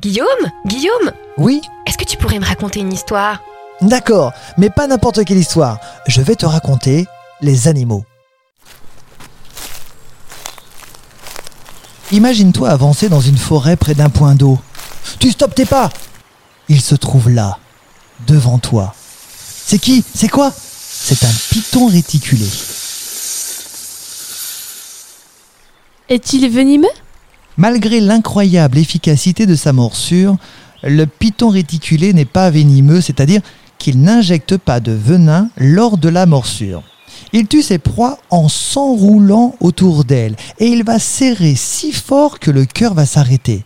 Guillaume Guillaume Oui Est-ce que tu pourrais me raconter une histoire? D'accord, mais pas n'importe quelle histoire. Je vais te raconter les animaux. Imagine-toi avancer dans une forêt près d'un point d'eau. Tu stoppes tes pas Il se trouve là, devant toi. C'est qui? C'est quoi? C'est un python réticulé. Est-il venimeux? Malgré l'incroyable efficacité de sa morsure, le python réticulé n'est pas venimeux, c'est-à-dire qu'il n'injecte pas de venin lors de la morsure. Il tue ses proies en s'enroulant autour d'elle et il va serrer si fort que le cœur va s'arrêter.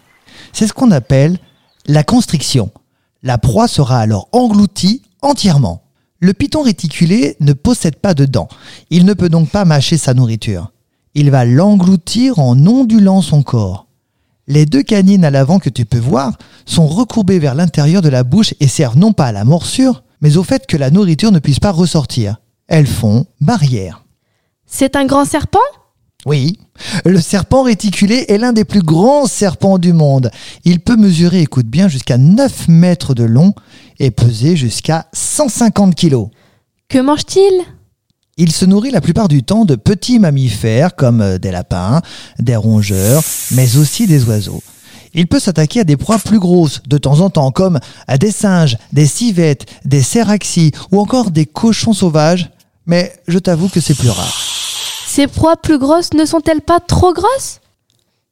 C'est ce qu'on appelle la constriction. La proie sera alors engloutie entièrement. Le python réticulé ne possède pas de dents. Il ne peut donc pas mâcher sa nourriture. Il va l'engloutir en ondulant son corps. Les deux canines à l'avant que tu peux voir sont recourbées vers l'intérieur de la bouche et servent non pas à la morsure, mais au fait que la nourriture ne puisse pas ressortir. Elles font barrière. C'est un grand serpent? Oui, le serpent réticulé est l'un des plus grands serpents du monde. Il peut mesurer, écoute bien, jusqu'à 9 mètres de long et peser jusqu'à 150 kilos. Que mange-t-il? Il se nourrit la plupart du temps de petits mammifères comme euh, des lapins, des rongeurs, mais aussi des oiseaux. Il peut s'attaquer à des proies plus grosses de temps en temps, comme à des singes, des civettes, des céraxis ou encore des cochons sauvages, mais je t'avoue que c'est plus rare. Ces proies plus grosses ne sont-elles pas trop grosses?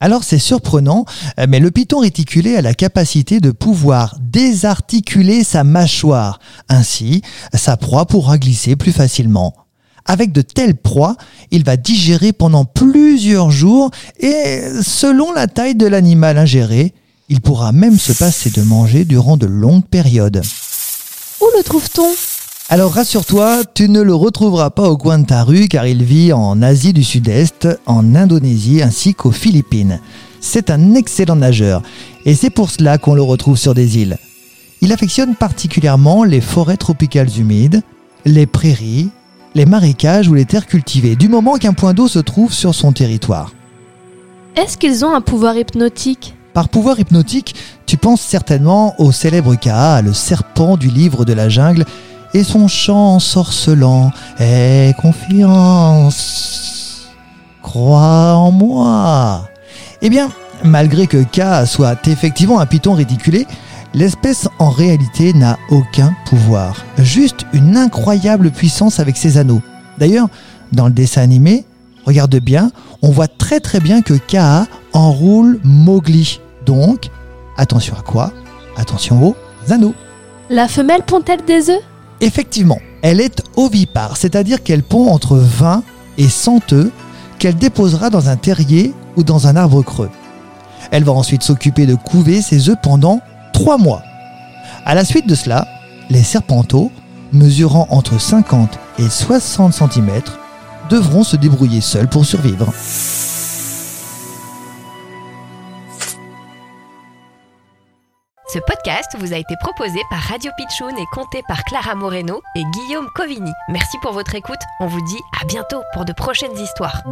Alors c'est surprenant, euh, mais le python réticulé a la capacité de pouvoir désarticuler sa mâchoire. Ainsi, sa proie pourra glisser plus facilement. Avec de telles proies, il va digérer pendant plusieurs jours et selon la taille de l'animal ingéré, il pourra même se passer de manger durant de longues périodes. Où le trouve-t-on? Alors rassure-toi, tu ne le retrouveras pas au coin de ta rue car il vit en Asie du Sud-Est, en Indonésie ainsi qu'aux Philippines. C'est un excellent nageur et c'est pour cela qu'on le retrouve sur des îles. Il affectionne particulièrement les forêts tropicales humides, les prairies, les marécages ou les terres cultivées, du moment qu'un point d'eau se trouve sur son territoire. Est-ce qu'ils ont un pouvoir hypnotique? Par pouvoir hypnotique, tu penses certainement au célèbre Kaa, le serpent du livre de la jungle, et son chant ensorcelant Aie confiance, crois en moi. Eh bien, malgré que Kaa soit effectivement un python réticulé, l'espèce en réalité n'a aucun pouvoir, juste une incroyable puissance avec ses anneaux. D'ailleurs, dans le dessin animé, regarde bien, on voit très très bien que Kaa enroule Mowgli. Donc, attention à quoi? Attention aux anneaux. La femelle pond-elle des œufs? Effectivement, elle est ovipare, c'est-à-dire qu'elle pond entre 20 et 100 œufs qu'elle déposera dans un terrier ou dans un arbre creux. Elle va ensuite s'occuper de couver ses œufs pendant 3 mois. À la suite de cela, les serpenteaux, mesurant entre 50 et 60 cm, devront se débrouiller seuls pour survivre. Ce podcast vous a été proposé par Radio Pitchoun et compté par Clara Moreno et Guillaume Covini. Merci pour votre écoute. On vous dit à bientôt pour de prochaines histoires.